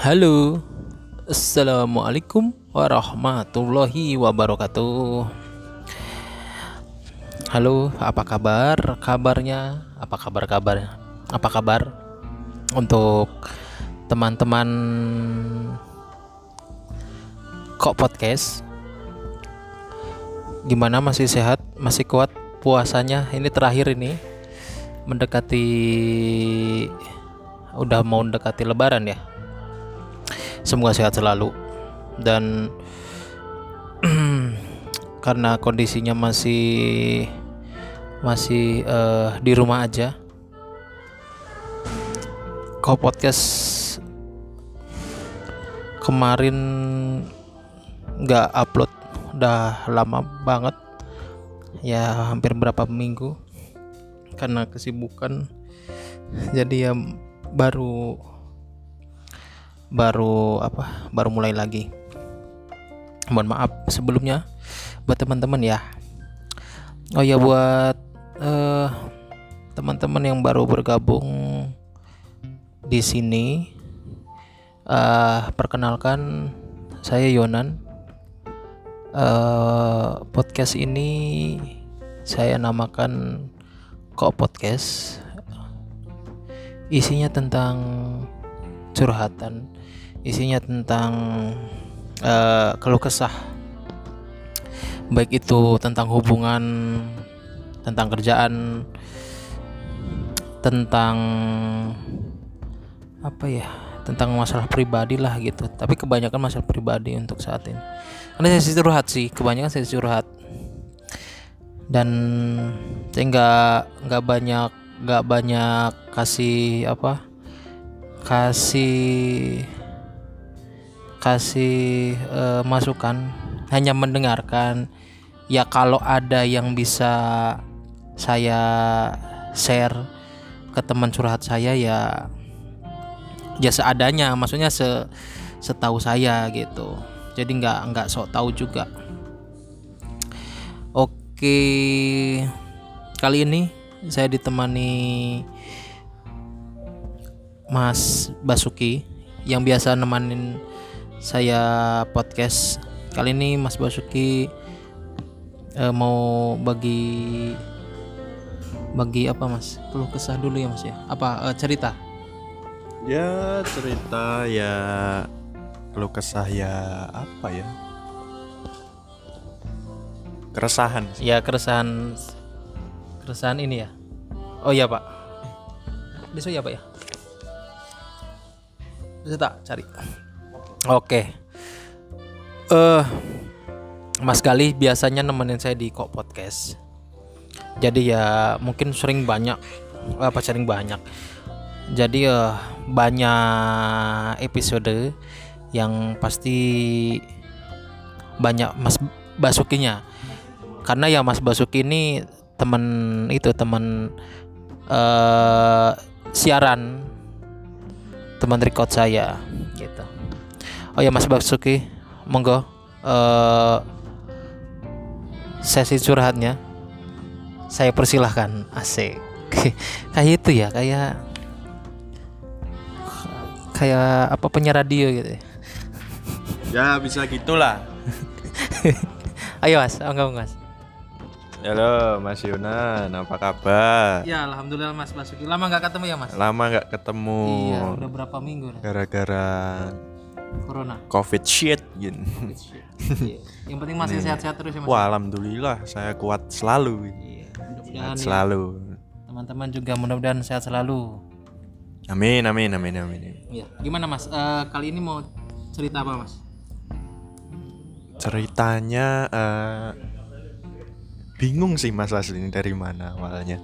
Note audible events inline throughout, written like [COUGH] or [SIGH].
Halo, assalamualaikum warahmatullahi wabarakatuh. Halo, apa kabar? Kabarnya apa kabar kabar? Apa kabar untuk teman-teman kok podcast? Gimana masih sehat? Masih kuat puasanya? Ini terakhir ini mendekati udah mau mendekati lebaran ya semoga sehat selalu. Dan [CLEARS THROAT] karena kondisinya masih masih uh, di rumah aja. Kau podcast kemarin nggak upload udah lama banget. Ya hampir berapa minggu. Karena kesibukan jadi ya baru baru apa baru mulai lagi. Mohon maaf sebelumnya buat teman-teman ya. Oh ya buat uh, teman-teman yang baru bergabung di sini uh, perkenalkan saya Yonan. Uh, podcast ini saya namakan kok podcast. Isinya tentang curhatan isinya tentang uh, keluh kesah. Baik itu tentang hubungan tentang kerjaan tentang apa ya tentang masalah pribadi lah gitu. Tapi kebanyakan masalah pribadi untuk saat ini. Karena saya curhat sih kebanyakan saya curhat. Dan saya nggak nggak banyak nggak banyak kasih apa kasih kasih uh, masukan hanya mendengarkan. Ya kalau ada yang bisa saya share ke teman curhat saya ya ya seadanya. Maksudnya se setahu saya gitu. Jadi nggak nggak sok tahu juga. Oke kali ini saya ditemani Mas Basuki yang biasa nemanin saya podcast. Kali ini Mas Basuki uh, mau bagi bagi apa Mas? Perlu kesah dulu ya Mas ya. Apa uh, cerita? Ya cerita ya perlu kesah ya apa ya? Keresahan. Ya keresahan keresahan ini ya. Oh iya Pak. Besok ya Pak ya bisa tak? Cari. Oke. Okay. eh uh, Mas Gali biasanya nemenin saya di kok podcast. Jadi ya mungkin sering banyak apa sering banyak. Jadi uh, banyak episode yang pasti banyak Mas Basukinya. Karena ya Mas Basuki ini teman itu teman uh, siaran teman record saya gitu. Oh ya Mas Basuki monggo uh, sesi curhatnya. Saya persilahkan asik. [LAUGHS] Kayak itu ya kayak kayak apa penyiar radio gitu ya, ya bisa gitulah. [LAUGHS] Ayo mas enggak mas Halo Mas Yunan, apa kabar? Ya Alhamdulillah Mas Basuki. Lama nggak ketemu ya Mas? Lama nggak ketemu. Iya, udah berapa minggu? Gara-gara Corona. Covid shit gitu. iya. Yang penting masih sehat-sehat terus ya Mas. Wah Alhamdulillah saya kuat selalu. Iya, mudah-mudahan ya. selalu. Teman-teman juga mudah-mudahan sehat selalu. Amin amin amin amin. Iya. Gimana Mas? Uh, kali ini mau cerita apa Mas? Ceritanya uh, bingung sih Mas ini dari mana awalnya.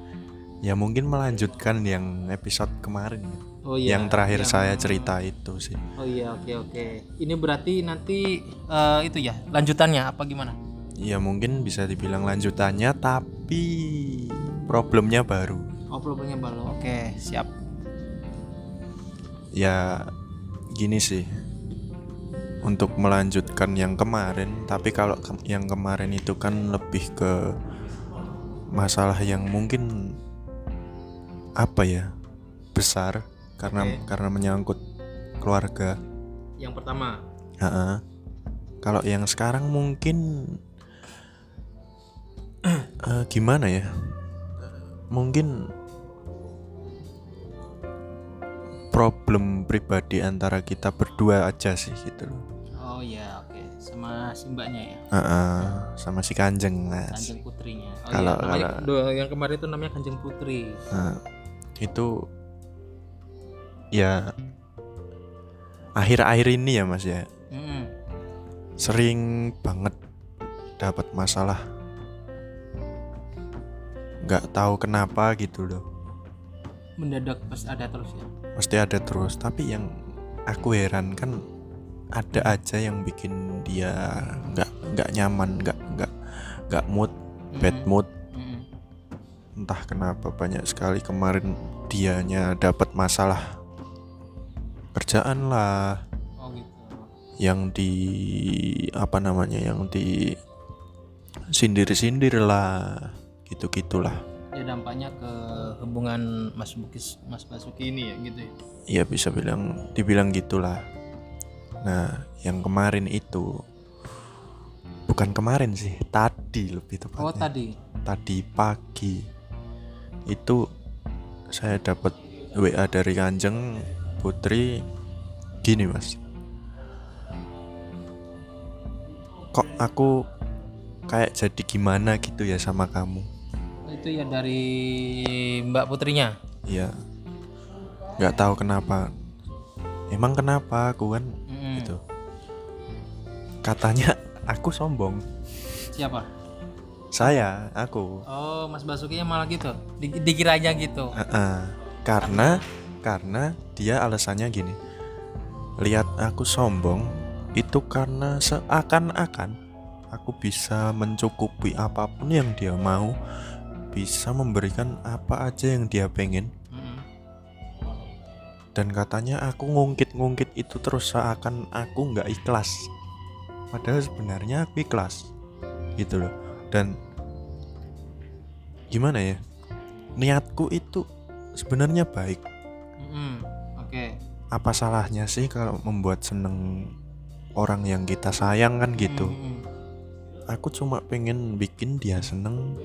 Ya mungkin melanjutkan yang episode kemarin. Oh iya. Yang terakhir yang... saya cerita itu sih. Oh iya, oke oke. Ini berarti nanti uh, itu ya, lanjutannya apa gimana? Ya mungkin bisa dibilang lanjutannya tapi problemnya baru. Oh, problemnya baru. Oke, siap. Ya gini sih untuk melanjutkan yang kemarin tapi kalau ke yang kemarin itu kan lebih ke masalah yang mungkin apa ya besar karena okay. karena menyangkut keluarga yang pertama Ha-ha. Kalau yang sekarang mungkin eh, gimana ya? Mungkin problem pribadi antara kita berdua aja sih gitu loh. Oh ya oke. Sama si mbaknya ya? Ha-ha, sama si Kanjeng Mas. kanjeng putrinya. Oh Kalau- iya namanya kalau- yang kemarin itu namanya kanjeng putri. Nah, itu ya akhir-akhir ini ya Mas ya. Mm-mm. sering banget dapat masalah. Nggak tahu kenapa gitu loh. Mendadak pas ada terus ya? Pasti ada terus. Tapi yang aku heran kan ada aja yang bikin dia nggak nggak nyaman nggak nggak nggak mood bad mood. Entah kenapa banyak sekali kemarin dianya dapat masalah kerjaan lah. Oh gitu. Yang di apa namanya yang di sindir-sindir lah. Gitu gitulah ya dampaknya ke hubungan Mas Bukis Mas Basuki ini ya gitu ya? Ya bisa bilang dibilang gitulah nah yang kemarin itu bukan kemarin sih tadi lebih tepatnya. Oh tadi. Tadi pagi. Itu saya dapat WA dari Kanjeng Putri gini mas. Kok aku kayak jadi gimana gitu ya sama kamu? Itu ya dari Mbak Putrinya? Ya nggak tahu kenapa. Emang kenapa? Aku kan Mm-mm. gitu. Katanya aku sombong. Siapa? Saya aku. Oh Mas Basuki malah gitu? Di- dikiranya gitu? Heeh. karena karena dia alasannya gini. Lihat aku sombong itu karena seakan-akan aku bisa mencukupi apa pun yang dia mau bisa memberikan apa aja yang dia pengen. Dan katanya aku ngungkit-ngungkit itu terus seakan aku nggak ikhlas. Padahal sebenarnya aku ikhlas. Gitu loh. Dan gimana ya? Niatku itu sebenarnya baik. Mm-mm. oke. Apa salahnya sih kalau membuat seneng orang yang kita sayang kan gitu? Mm-mm. aku cuma pengen bikin dia seneng.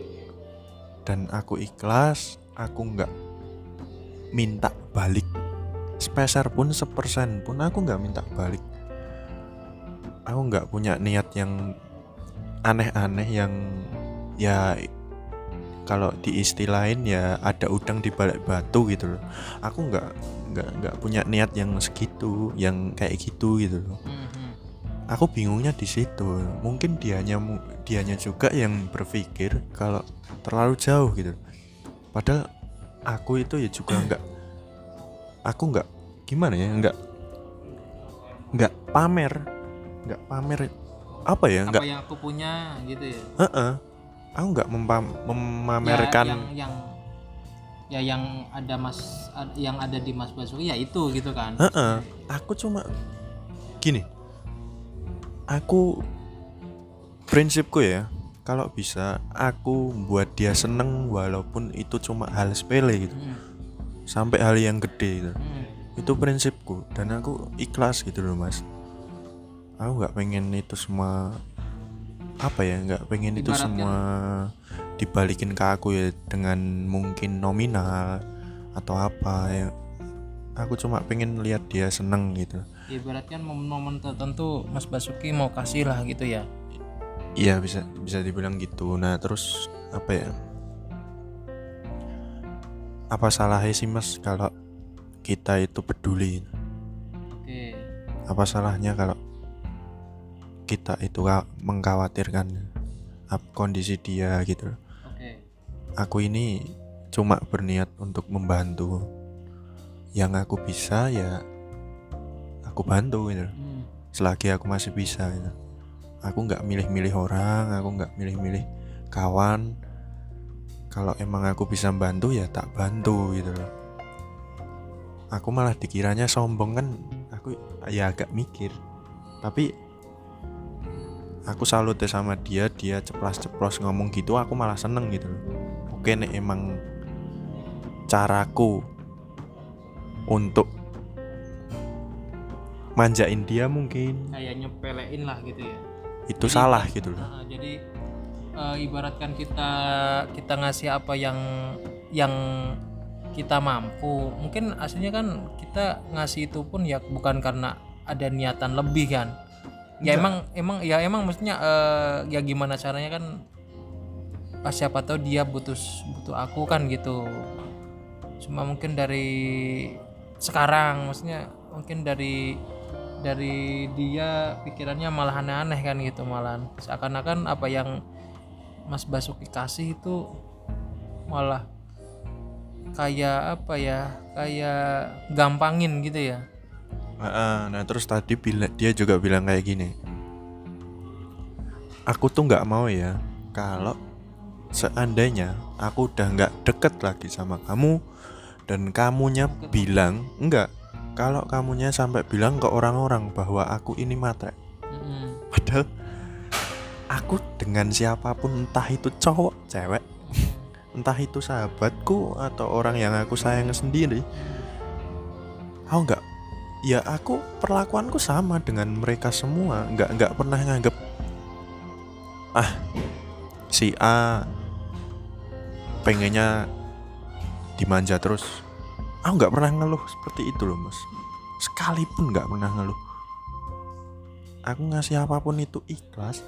Dan aku ikhlas aku nggak minta balik sepeser pun sepersen pun aku nggak minta balik. Aku nggak punya niat yang aneh-aneh yang ya kalau diistilahin ya ada udang di balik batu gitu loh. Aku nggak nggak nggak punya niat yang segitu yang kayak gitu gitu loh. Mm-mm. aku bingungnya di situ. Mungkin dianya dianya juga yang berpikir kalau terlalu jauh gitu. Padahal aku itu ya juga [CLEARS THROAT] nggak aku nggak gimana ya nggak nggak pamer nggak pamer apa ya nggak apa yang aku punya gitu ya Heeh. aku nggak mempam- memamerkan ya, yang yang ya yang ada mas yang ada di Mas Basuki ya itu gitu kan Heeh, aku cuma gini. Aku prinsipku ya, kalau bisa aku buat dia seneng walaupun itu cuma hal sepele gitu. Mm, Sampai hal yang gede gitu. mm. Itu prinsipku dan aku ikhlas gitu loh, Mas. Aku nggak pengen itu semua apa ya, nggak pengen itu semua dibalikin ke aku ya dengan mungkin nominal atau apa ya. Aku cuma pengen lihat dia seneng gitu. ibaratkan momen-momen tertentu Mas Basuki mau kasih lah gitu ya Iya bisa bisa dibilang gitu. Nah terus apa ya? Apa salahnya sih mas kalau kita itu peduli? oke Apa salahnya kalau kita itu ka- mengkhawatirkan kondisi dia gitu? oke Aku ini cuma berniat untuk membantu. Yang aku bisa ya aku bantu gitu. Hmm, selagi aku masih bisa gitu. aku nggak milih-milih orang aku nggak milih-milih kawan kalau emang aku bisa bantu ya tak bantu gitu loh. Aku malah dikiranya sombong kan? Aku ya agak mikir. Tapi aku salut ya sama dia dia ceplas-ceplos ngomong gitu aku malah seneng gitu loh. Oke nih emang caraku untuk manjain dia mungkin. Kayak nyepelein lah gitu ya. Itu Jadi- salah gitu loh. Jadi eh, ibaratkan kita kita ngasih apa yang yang kita mampu. Mungkin aslinya kan kita ngasih itu pun ya bukan karena ada niatan lebih kan. Ya Enggak. emang emang ya emang maksudnya eh, ya gimana caranya kan pas siapa tahu dia butuh butuh aku kan gitu. Cuma mungkin dari sekarang maksudnya mungkin dari dari dia pikirannya malah aneh-aneh kan gitu malahan. Seakan-akan apa yang Mas Basuki kasih itu malah kayak apa ya kayak gampangin gitu ya nah terus tadi bila, dia juga bilang kayak gini aku tuh nggak mau ya kalau seandainya aku udah nggak deket lagi sama kamu dan kamunya bilang enggak kalau kamunya sampai bilang ke orang-orang bahwa aku ini matre Mm-mm. padahal aku dengan siapa pun entah itu cowok cewek [LAUGHS] entah itu sahabatku atau orang yang aku sayang sendiri aku nggak ya aku perlakuanku sama dengan mereka semua nggak nggak pernah nganggep ah si A pengennya dimanja terus. Aku nggak pernah ngeluh seperti itu loh mas. Sekalipun nggak pernah ngeluh. Aku ngasih apa pun itu ikhlas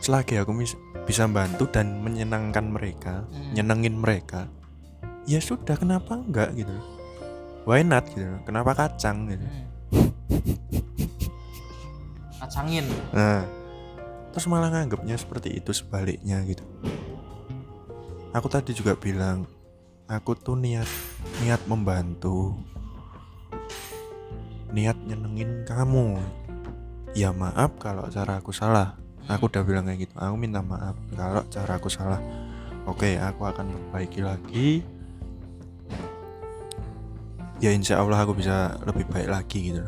selagi aku mis- bisa bantu dan menyenangkan mereka Hmm. nyenengin mereka ya sudah kenapa enggak gitu. Why not gitu. Kenapa kacang gitu. Mm. kacangin. Nah. Terus malah nganggapnya seperti itu sebaliknya gitu. Aku tadi juga bilang aku tuh niat niat membantu. Niat nyenengin kamu. Ya maaf kalau cara aku salah aku udah bilang kayak gitu aku minta maaf kalau cara aku salah. Oke aku akan perbaiki lagi. Ya insya Allah aku bisa lebih baik lagi gitu.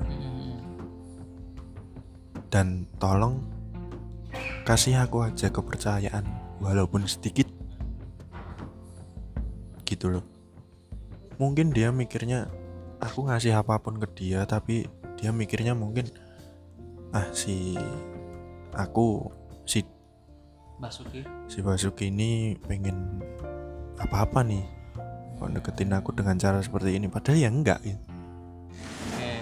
Dan tolong kasih aku aja kepercayaan walaupun sedikit. Gitu loh. Mungkin dia mikirnya aku ngasih apa pun ke dia tapi dia mikirnya mungkin ah si aku si Basuki si Basuki ini pengen apa-apa nih kok deketin aku dengan cara seperti ini padahal ya enggak gitu. Oke.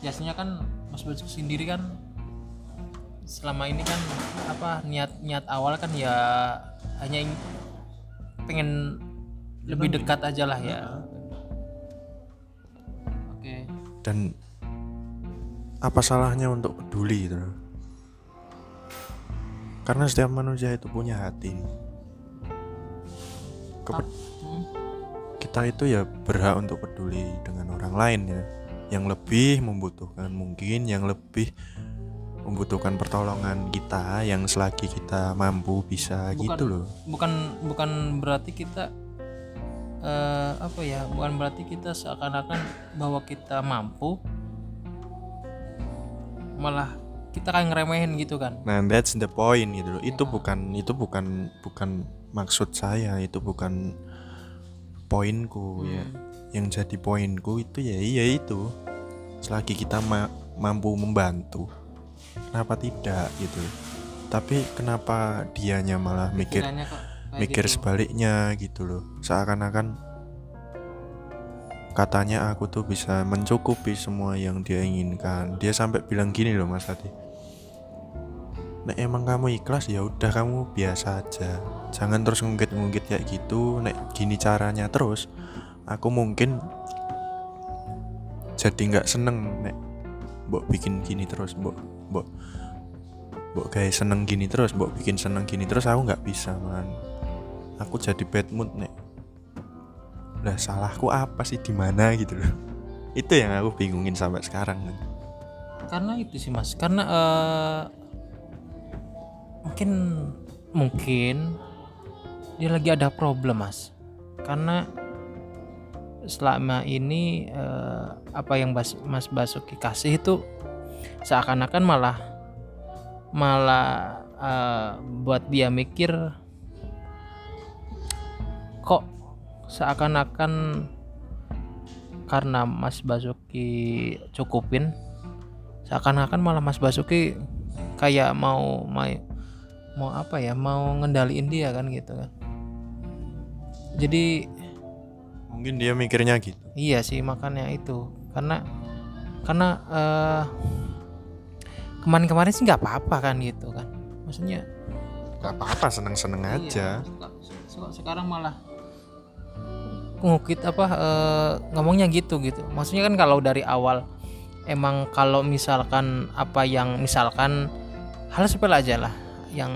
Biasanya kan Mas Basuki sendiri kan selama ini kan apa niat niat awal kan ya hanya ing- pengen lebih dekat aja lah ya. Oke. dan apa salahnya untuk peduli gitu loh. Karena setiap manusia itu punya hati Kepe- Hmm. kita itu ya berhak untuk peduli dengan orang lain ya yang lebih membutuhkan mungkin yang lebih membutuhkan pertolongan kita yang selagi kita mampu bisa Bukan- gitu loh Bukan bukan berarti kita eh, apa ya? Bukan berarti kita seakan-akan bahwa kita mampu malah kita kayak ngeremehin gitu kan. Nah, that's the point gitu loh. Itu Ya. bukan itu bukan bukan maksud saya, itu bukan poinku ya. Hmm. Yang jadi poinku itu ya iya itu. Selagi kita ma- mampu membantu, kenapa tidak gitu. Tapi kenapa dianya malah mikir Pikirannya kok kayak mikir gitu. sebaliknya gitu loh. Seakan-akan katanya aku tuh bisa mencukupi semua yang dia inginkan. Dia sampai bilang gini loh Mas Adi. Nek emang kamu ikhlas ya udah kamu biasa aja. Jangan terus ngungkit-ngungkit kayak gitu. Nek gini caranya terus, aku mungkin jadi nggak seneng nek mbok bikin gini terus, mbok mbok mbok kayak seneng gini terus, mbok bikin seneng gini terus aku nggak bisa man. Aku jadi bad mood nek. Lah salahku apa sih di mana gitu loh. Itu yang aku bingungin sampai sekarang. karena itu sih mas karena eh, mungkin mungkin dia lagi ada problem mas karena selama ini eh, apa yang Bas- mas Basuki kasih itu seakan-akan malah malah eh, buat dia mikir kok seakan-akan karena Mas Basuki cukupin seakan-akan malah Mas Basuki kayak mau mau mau apa ya mau ngendaliin dia kan gitu kan. Jadi mungkin dia mikirnya gitu. Iya sih makanya itu. Karena karena eh, kemarin-kemarin sih nggak apa-apa kan gitu kan. Maksudnya gak apa-apa seneng-seneng aja. Iya, suka- sekarang malah ngukit apa eh, ngomongnya gitu gitu. Maksudnya kan kalau dari awal emang kalau misalkan apa yang misalkan hal sepele aja lah yang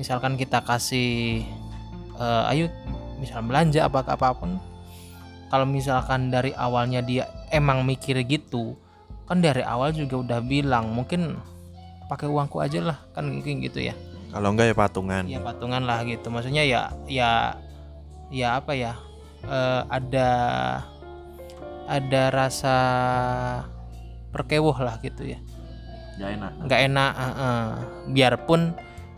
misalkan kita kasih eh, ayo misal belanja apa apa pun kalau misalkan dari awalnya dia emang mikir gitu kan dari awal juga udah bilang mungkin pakai uangku aja lah kan mungkin gitu ya. Kalau enggak ya patungan. Ya patungan lah gitu. Maksudnya ya ya ya apa ya eh, ada ada rasa perkewoh lah gitu ya gak enak nggak enak eh, eh. biarpun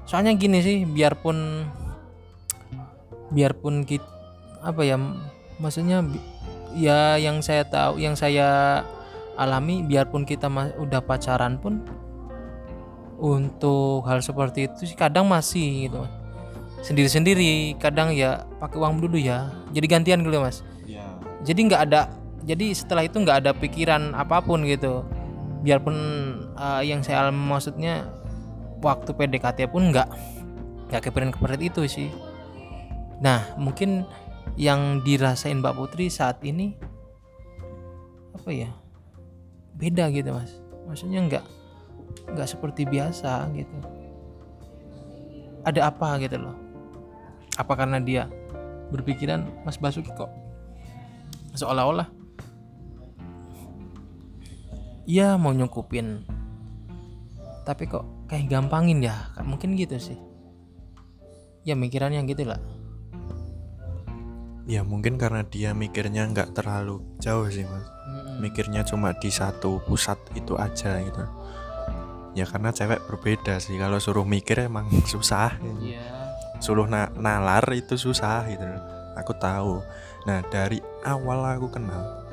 soalnya gini sih biarpun biarpun kita apa ya maksudnya ya yang saya tahu yang saya alami biarpun kita udah pacaran pun untuk hal seperti itu sih kadang masih gitu. Sendiri-sendiri. Kadang ya pakai uang dulu ya. Jadi gantian gitu mas. Ya jadi nggak ada jadi setelah itu nggak ada pikiran apa pun gitu. Biarpun eh, yang saya alami maksudnya waktu PDKT pun nggak nggak kepikiran seperti itu sih. Nah mungkin yang dirasain Mbak Putri saat ini apa ya beda gitu mas. Maksudnya nggak nggak seperti biasa gitu. Ada apa gitu loh apa karena dia berpikiran Mas Basuki kok seolah-olah Iya mau nyukupin tapi kok kayak gampangin ya? Mungkin gitu sih. Ya mikirannya gitu lah ya mungkin karena dia mikirnya nggak terlalu jauh sih mas. Mikirnya cuma di satu pusat itu aja gitu. Ya karena cewek berbeda sih. Kalau suruh mikir emang [LAUGHS] susah. Iya suruh na- nalar itu susah gitu. Aku tahu. Nah dari awal aku kenal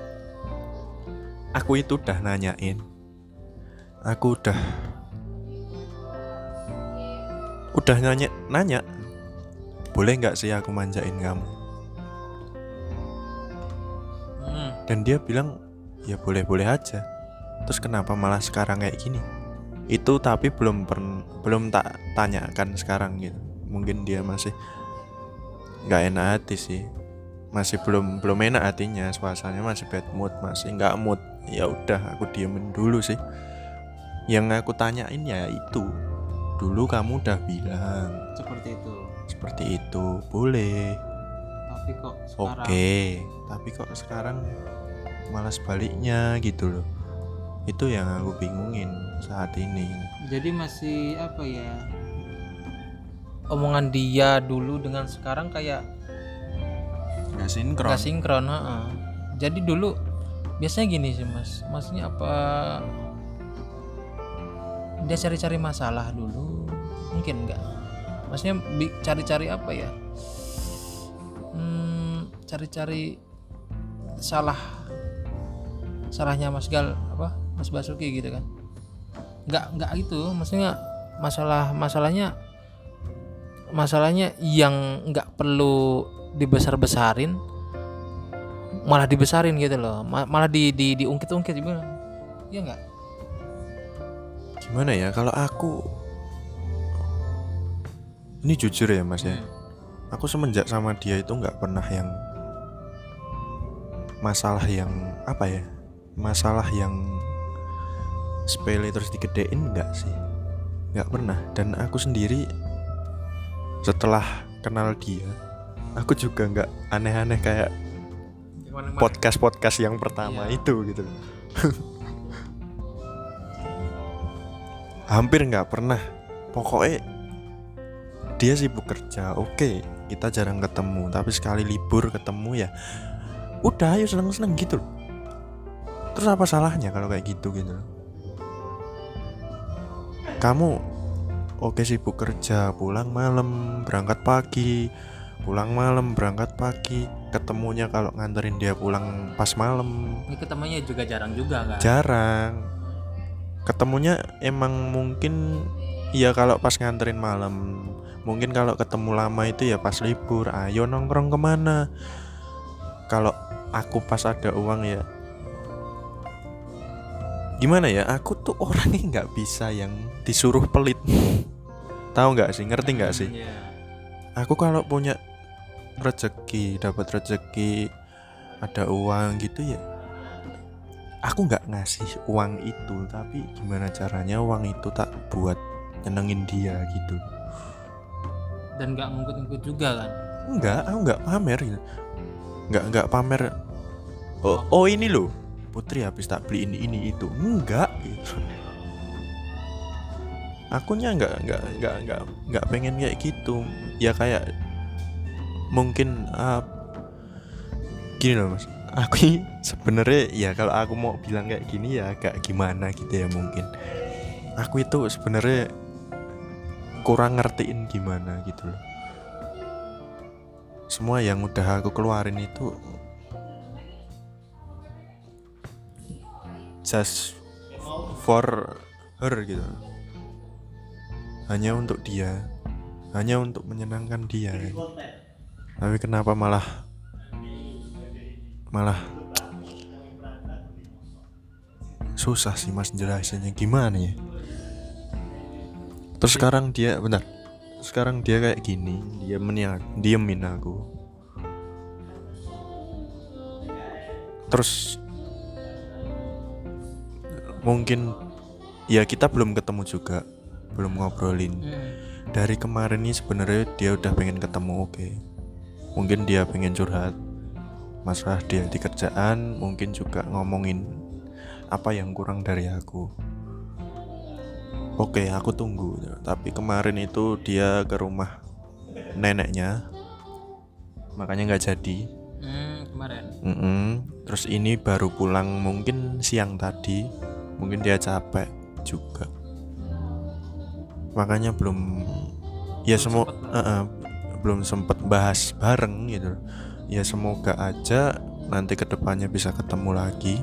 aku itu udah nanyain. Aku udah udah nanya nanya boleh nggak sih aku manjain kamu? Hmm, dan dia bilang ya boleh-boleh aja. Terus kenapa malah sekarang kayak gini? Itu tapi belum belum tak tanyakan sekarang gitu mungkin dia masih nggak enak hati sih. Masih belum belum enak hatinya suasananya masih bad mood masih nggak mood. Ya udah aku diemin dulu sih. Yang aku tanyain ya itu. Dulu kamu udah bilang. Seperti itu. Seperti itu. Boleh. Tapi kok Oke, tapi kok sekarang malah sebaliknya gitu loh. Itu yang aku bingungin saat ini. jadi masih apa ya omongan dia dulu dengan sekarang kayak Gak sinkron. Gak sinkron, heeh. Jadi dulu biasanya gini sih mas, maksudnya apa? Dia cari-cari masalah dulu, mungkin enggak? Maksudnya cari-cari apa ya? Hmm, cari-cari salah salahnya Mas Gal apa Mas Basuki gitu kan? Enggak enggak gitu, maksudnya masalah masalahnya masalahnya yang nggak perlu dibesar-besarin malah dibesarin gitu loh Ma- malah di di diungkit-ungkit gimana iya nggak Gimana ya kalau aku ini jujur ya mas ya. Aku semenjak sama dia itu nggak pernah yang masalah yang apa ya? Masalah yang sepele terus digedein nggak sih? Nggak pernah. Dan aku sendiri setelah kenal dia, aku juga nggak aneh-aneh kayak podcast podcast yang pertama Iya. itu gitu [LAUGHS] hampir nggak pernah pokoknya dia sibuk kerja oke kita jarang ketemu tapi sekali libur ketemu ya udah ayo seneng seneng gitu loh. terus apa salahnya kalau kayak gitu gitu loh. kamu oke sibuk kerja. Pulang malam berangkat pagi. Pulang malam berangkat pagi. Ketemunya kalau nganterin dia pulang pas malam. Ini ketemunya juga jarang juga kan? Jarang. Ketemunya emang mungkin ya kalau pas nganterin malam. Mungkin kalau ketemu lama itu ya pas libur. Ayo nongkrong ke mana? Kalau aku pas ada uang ya. Gimana ya? Aku tuh orangnya nggak bisa yang disuruh pelit [LAUGHS] tahu nggak sih ngerti nggak sih Iya. aku kalau punya rezeki dapat rezeki ada uang gitu ya aku nggak ngasih uang itu tapi gimana caranya uang itu tak buat nyenengin dia gitu dan nggak ngikut-ngikut juga kan Enggak, aku nggak pamer gitu. Nggak nggak pamer. Oh, oh ini loh. Putri habis tak beli ini ini itu. Enggak gitu. Akunya nggak nggak nggak nggak nggak pengen kayak gitu. Ya kayak mungkin ah, gini loh mas. Aku sebenarnya ya kalau aku mau bilang kayak gini ya agak gimana gitu ya mungkin. Aku itu sebenarnya kurang ngertiin gimana gitu loh semua yang udah aku keluarin itu just for her gitu hanya untuk dia. Hanya untuk menyenangkan dia. Tapi kenapa malah malah susah sih mas jelasinnya? Gimana ya? Terus sekarang dia bentar. Sekarang dia kayak gini dia meniak diemin aku. Terus mungkin ya kita belum ketemu juga belum ngobrolin dari kemarin nih sebenarnya dia udah pengen ketemu oke mungkin dia pengen curhat masalah dia di kerjaan mungkin juga ngomongin apa yang kurang dari aku Oke, aku tunggu. Tapi kemarin itu dia ke rumah neneknya, makanya nggak jadi. hmm, kemarin Mm-mm. Terus ini baru pulang mungkin siang tadi, mungkin dia capek juga. Makanya belum, ya semua, belum sempet bahas bareng gitu. Ya semoga aja nanti ke depannya bisa ketemu lagi.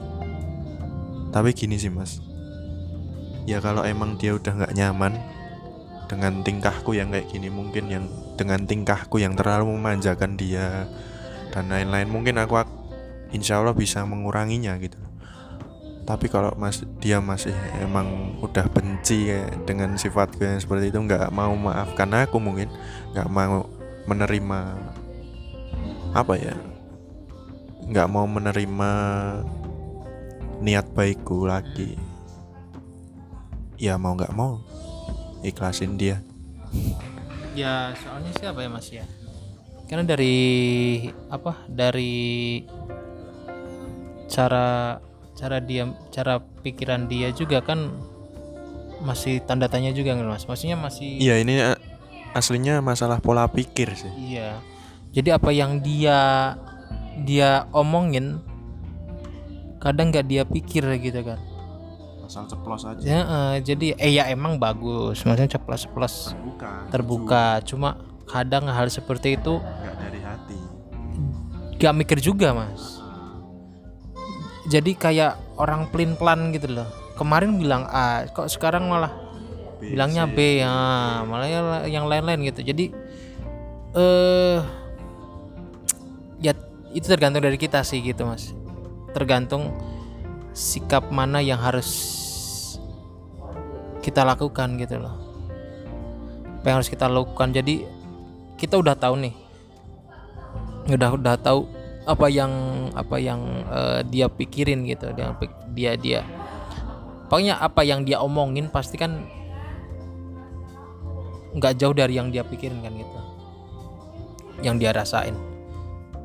Tapi gini sih mas, ya kalau emang dia udah nggak nyaman dengan tingkahku yang kayak gini mungkin yang dengan tingkahku yang terlalu memanjakan dia dan lain-lain mungkin aku ak- insya Allah bisa menguranginya gitu tapi kalau mas dia masih emang udah benci ya dengan sifatku yang seperti itu nggak mau maafkan aku mungkin nggak mau menerima apa ya nggak mau menerima niat baikku lagi. Ya mau nggak mau ikhlasin dia. [LAUGHS] Ya soalnya siapa ya mas ya? Karena dari apa dari cara cara dia cara pikiran dia juga kan masih tanda tanya juga kan mas? Maksudnya masih iya ini eh, aslinya masalah pola pikir sih. Iya. Jadi apa yang dia dia omongin kadang nggak dia pikir gitu kan. Asal ceplos aja. Ya eh, jadi eh ya emang bagus. Maksudnya ceplos-ceplos. Terbuka terbuka. Cuma kadang hal seperti itu nggak dari hati. gak mikir juga mas jadi kayak orang pelin pelan gitu loh. Kemarin bilang A kok sekarang malah B, bilangnya C. B ya malah ya- yang lain-lain gitu. Jadi eh ya itu tergantung dari kita sih gitu mas. Tergantung sikap mana yang harus kita lakukan gitu loh. Apa yang harus kita lakukan. Jadi kita udah tahu nih. Udah udah tahu apa yang apa yang eh, dia pikirin gitu dia pik- dia dia. Pokoknya apa yang dia omongin pasti kan nggak jauh dari yang dia pikirin kan gitu. Yang dia rasain.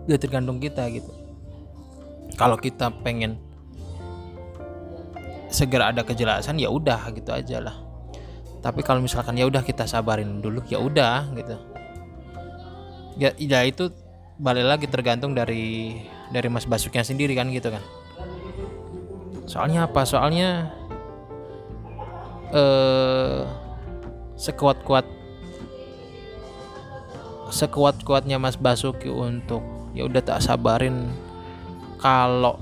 Udah tergantung kita gitu. Kalau kita pengen segera ada kejelasan ya udah gitu aja lah. Tapi kalau misalkan ya udah kita sabarin dulu ya udah gitu. Ya, ya itu balik lagi tergantung dari dari Mas Basuknya sendiri kan gitu kan. Soalnya apa? Soalnya eh sekuat-kuat sekuat kuatnya Mas Basuki untuk ya udah tak sabarin kalau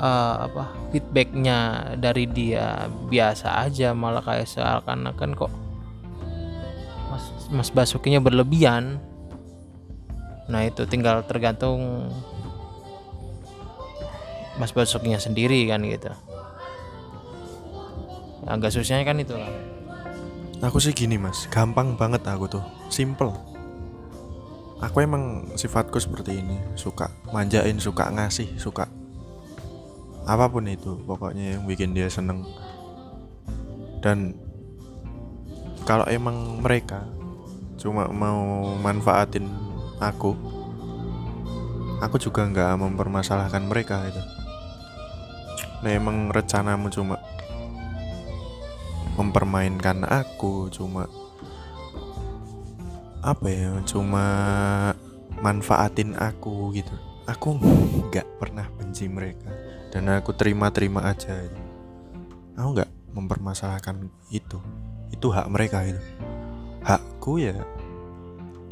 uh, apa feedbacknya dari dia biasa aja malah kayak seakan-akan kok Mas Mas Basukinya berlebihan nah itu tinggal tergantung Mas Basukinya sendiri kan gitu. Agak susahnya kan itu lah Aku sih gini mas, gampang banget aku tuh, simple. Aku emang sifatku seperti ini, suka manjain, suka ngasih, suka apa pun itu, pokoknya yang bikin dia seneng. Dan kalau emang mereka cuma mau manfaatin aku, aku juga nggak mempermasalahkan mereka itu. Nah emang rencanamu cuma mempermainkan aku cuma apa ya cuma manfaatin aku gitu. Aku nggak pernah benci mereka dan aku terima-terima aja itu aku nggak mempermasalahkan itu. Itu hak mereka itu hakku ya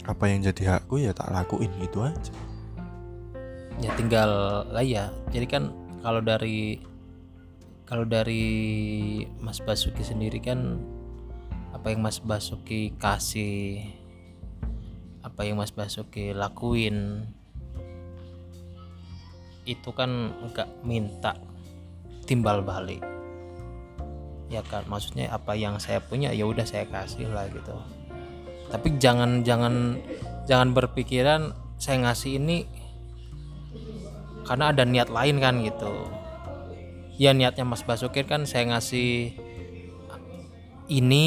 apa yang jadi hakku ya tak lakuin itu aja. Ya tinggal lah ya. Jadi kan kalau dari kalau dari Mas Basuki sendiri kan apa yang Mas Basuki kasih apa yang Mas Basuki lakuin itu kan enggak minta timbal balik. Ya kan maksudnya apa yang saya punya ya udah saya kasih lah gitu tapi jangan jangan jangan berpikiran saya ngasih ini karena ada niat lain kan gitu. Ya niatnya Mas Basuki kan saya ngasih ini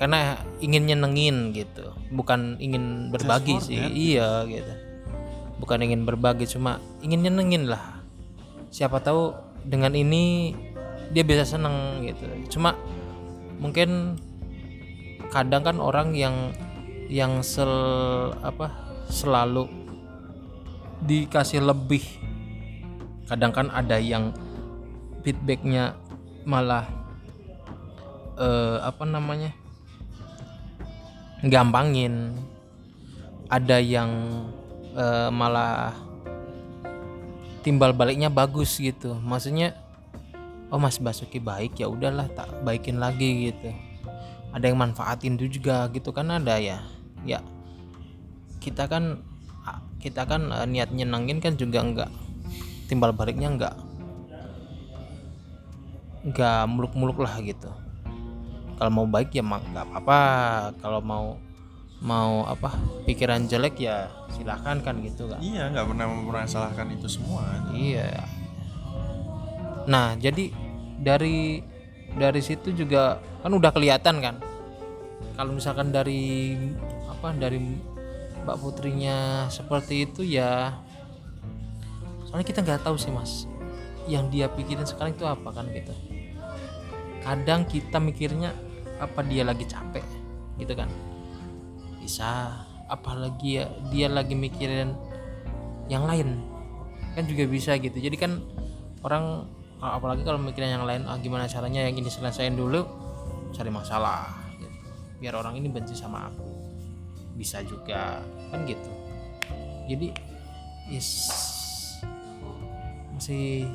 karena ingin nyenengin gitu. Bukan ingin berbagi sih. ya? iya gitu. Bukan ingin berbagi cuma ingin nyenengin lah. Siapa tahu dengan ini dia bisa seneng gitu. Cuma mungkin kadang kan orang yang yang sel apa selalu dikasih lebih. Kadang kan ada yang feedbacknya malah uh, apa namanya gampangin. Ada yang uh, malah timbal baliknya bagus gitu. Maksudnya oh Mas Basuki baik ya udahlah tak baikin lagi gitu ada yang manfaatin itu juga gitu kan ada ya. Ya kita kan kita kan uh, niat nyenengin kan juga enggak timbal baliknya enggak nggak muluk-muluk lah gitu. Kalau mau baik ya nggak apa-apa. Kalau mau mau apa pikiran jelek ya silahkan kan gitu kan. Iya nggak pernah mempermasalahkan itu semua. Iya. Nah jadi dari dari situ juga kan udah kelihatan kan. Kalau misalkan dari apa dari mbak putrinya seperti itu ya soalnya kita nggak tahu sih mas yang dia pikirin sekarang itu apa kan gitu. Kadang kita mikirnya apa dia lagi capek gitu kan. Bisa apalagi ya dia lagi mikirin yang lain. Kan juga bisa gitu. Jadi kan orang apalagi kalau mikirin yang lain ah, gimana caranya yang ini selesaiin dulu cari masalah gitu. biar orang ini benci sama aku. Bisa juga kan gitu. Jadi yes masih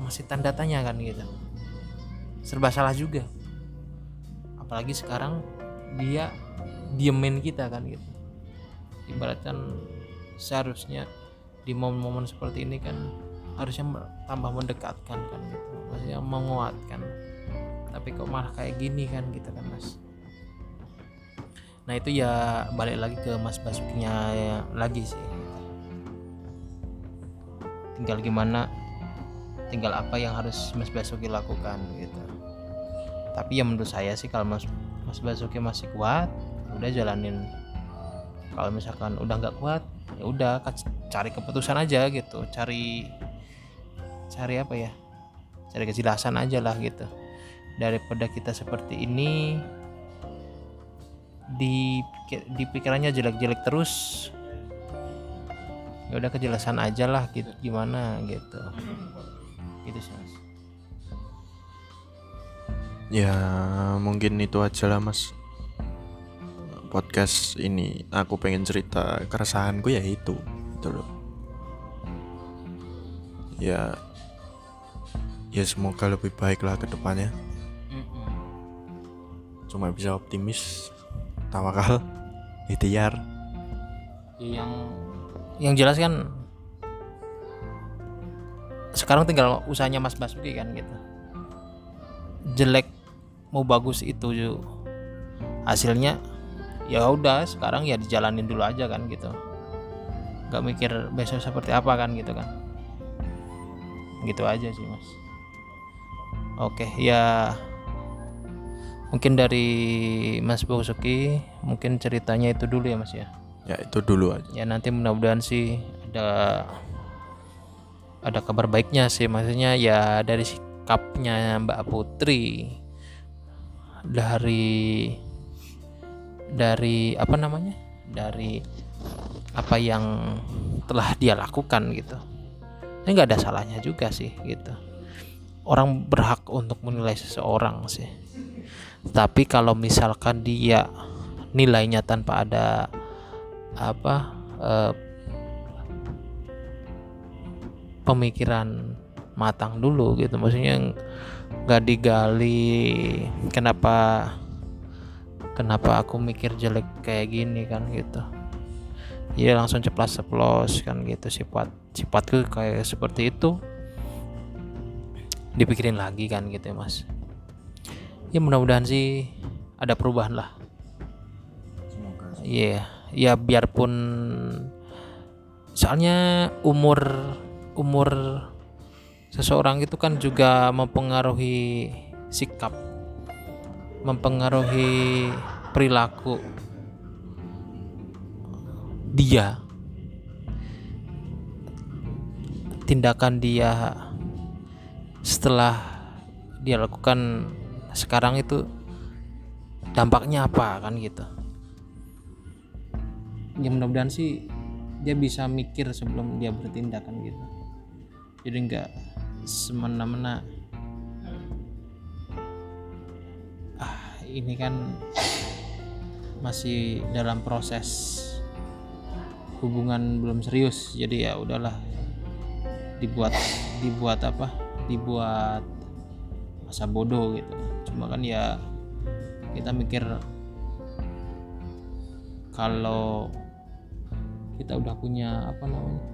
masih tanda tanya kan gitu. Serba salah juga. Apalagi sekarang dia diemin kita kan gitu. Ibaratkan seharusnya di momen-momen seperti ini kan harusnya tambah mendekatkan kan gitu. Maksudnya menguatkan. Tapi kok malah kayak gini kan gitu kan mas. Nah itu ya balik lagi ke mas Basukinya ya, lagi sih. Tinggal gimana tinggal apa yang harus Mas Basuki lakukan gitu. Tapi ya menurut saya sih kalau Mas Mas Basuki masih kuat udah jalanin. Kalau misalkan udah nggak kuat ya udah cari keputusan aja gitu. Cari cari apa ya? Cari kejelasan aja lah gitu. Daripada kita seperti ini di di pikirannya jelek-jelek terus ya udah kejelasan aja lah gitu gimana gitu. Gitu sih mas. Ya mungkin itu aja lah mas. Podcast ini aku pengen cerita keresahanku ya itu itu loh. Ya ya semoga lebih baik lah ke depannya. Cuma bisa optimis tawakal ikhtiar. Ya, yang yang jelas kan sekarang tinggal usahanya Mas Basuki kan gitu. Jelek mau bagus itu hasilnya ya udah sekarang ya dijalanin dulu aja kan gitu. Nggak mikir besok seperti apa kan gitu kan. Gitu aja sih mas oke ya. Mungkin dari Mas Basuki mungkin ceritanya itu dulu ya mas ya? Ya itu dulu aja. Ya nanti mudah-mudahan sih ada ada kabar baiknya sih. Maksudnya ya dari sikapnya Mbak Putri dari dari apa namanya? Dari apa yang telah dia lakukan gitu. Ini nggak ada salahnya juga sih gitu orang berhak untuk menilai seseorang sih. Tapi kalau misalkan dia nilainya tanpa ada apa eh, pemikiran matang dulu gitu. Maksudnya nggak digali kenapa kenapa aku mikir jelek kayak gini kan gitu. Ya langsung ceplas ceplos kan gitu. Sifat sifatku kayak seperti itu dipikirin lagi kan gitu ya mas. Ya mudah-mudahan sih ada perubahan lah. Semoga Iya, ya biarpun soalnya umur umur seseorang itu kan juga mempengaruhi sikap, mempengaruhi perilaku dia, tindakan dia setelah dia lakukan sekarang itu dampaknya apa kan gitu? Ya mudah-mudahan sih dia bisa mikir sebelum dia bertindak kan gitu. Jadi nggak semena-mena ah ini kan masih dalam proses hubungan belum serius jadi ya udahlah dibuat dibuat apa dibuat masa bodoh gitu. Cuma kan ya kita mikir kalau kita udah punya apa namanya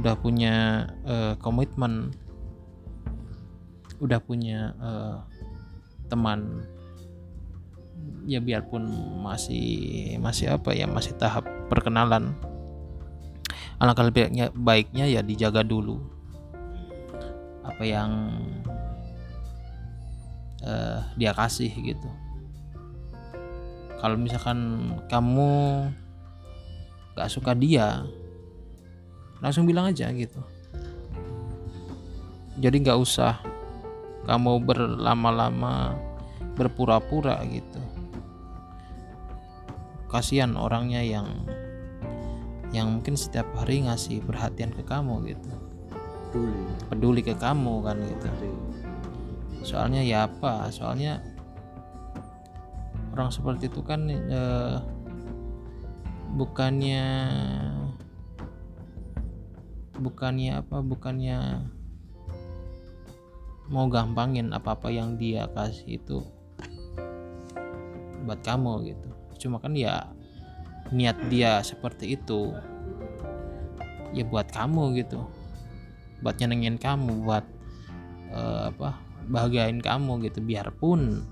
udah punya eh, komitmen udah punya eh, teman ya biarpun masih masih apa ya masih tahap perkenalan alangkah lebih baiknya ya dijaga dulu apa yang eh, dia kasih gitu. Kalau misalkan kamu gak suka dia langsung bilang aja gitu. Jadi nggak usah kamu berlama-lama berpura-pura gitu. Kasihan orangnya yang yang mungkin setiap hari ngasih perhatian ke kamu gitu dulu peduli ke kamu kan gitu. Soalnya ya apa? Soalnya orang seperti itu kan eh, bukannya bukannya apa? Bukannya mau gampangin apa-apa yang dia kasih itu buat kamu gitu. Cuma kan ya niat dia seperti itu ya buat kamu gitu buat nyenengin kamu buat eh, apa bahagiain kamu gitu. Biarpun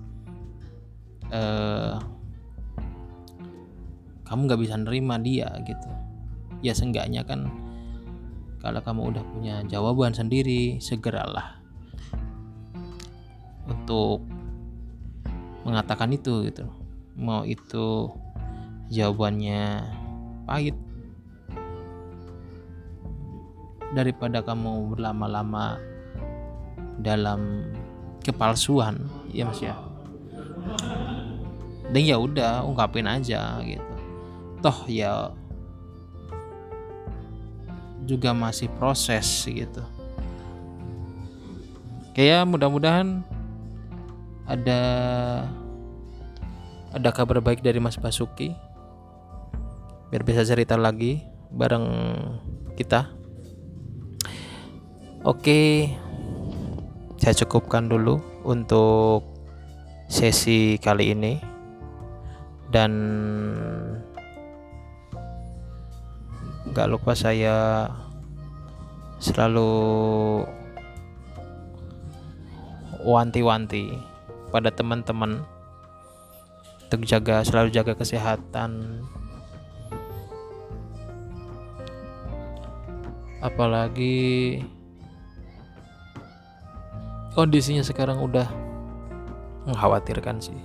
eh kamu nggak bisa nerima dia gitu. Ya seenggaknya kan kalau kamu udah punya jawaban sendiri segeralah untuk mengatakan itu gitu. Mau itu jawabannya pahit daripada kamu berlama-lama dalam kepalsuan. Ya mas ya? Dan ya udah ungkapin aja gitu. Toh ya juga masih proses gitu. Kayak mudah-mudahan ada ada kabar baik dari Mas Basuki. Biar bisa cerita lagi bareng kita oke saya cukupkan dulu untuk sesi kali ini. Dan gak lupa saya selalu wanti-wanti pada teman-teman untuk jaga selalu jaga kesehatan. Apalagi kondisinya sekarang udah mengkhawatirkan sih.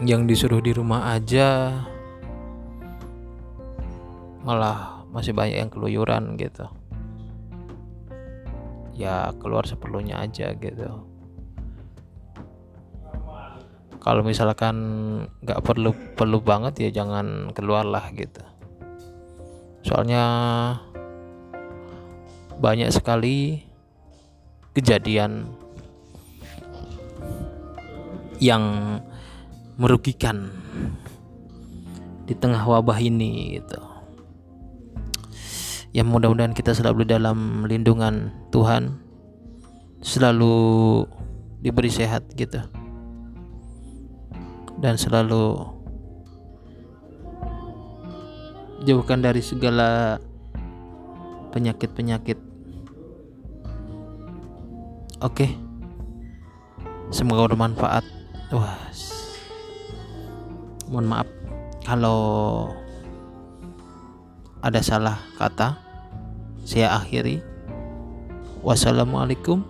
Yang disuruh di rumah aja malah masih banyak yang keluyuran gitu. Ya keluar seperlunya aja gitu. Kalau misalkan nggak perlu perlu banget ya jangan keluar lah gitu. Soalnya banyak sekali kejadian yang merugikan di tengah wabah ini gitu. Ya mudah-mudahan kita selalu dalam lindungan Tuhan, selalu diberi sehat gitu. Dan selalu jauhkan dari segala penyakit-penyakit. Oke. Semoga bermanfaat. Wah. Mohon maaf kalau ada salah kata. Saya akhiri. Wassalamualaikum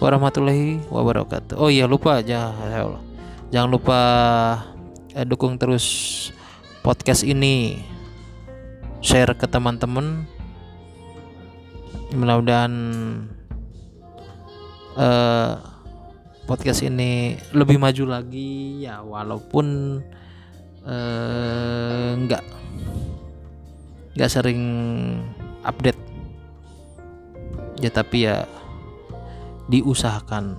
warahmatullahi wabarakatuh. Oh iya lupa aja. Jangan lupa eh, dukung terus podcast ini. Share ke teman-teman. Mudah-mudahan eh podcast ini lebih maju lagi ya walaupun nggak nggak sering update. Ya tapi ya diusahakan.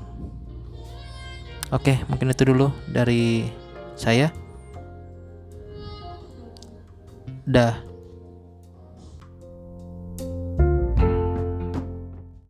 Oke mungkin itu dulu dari saya. Dah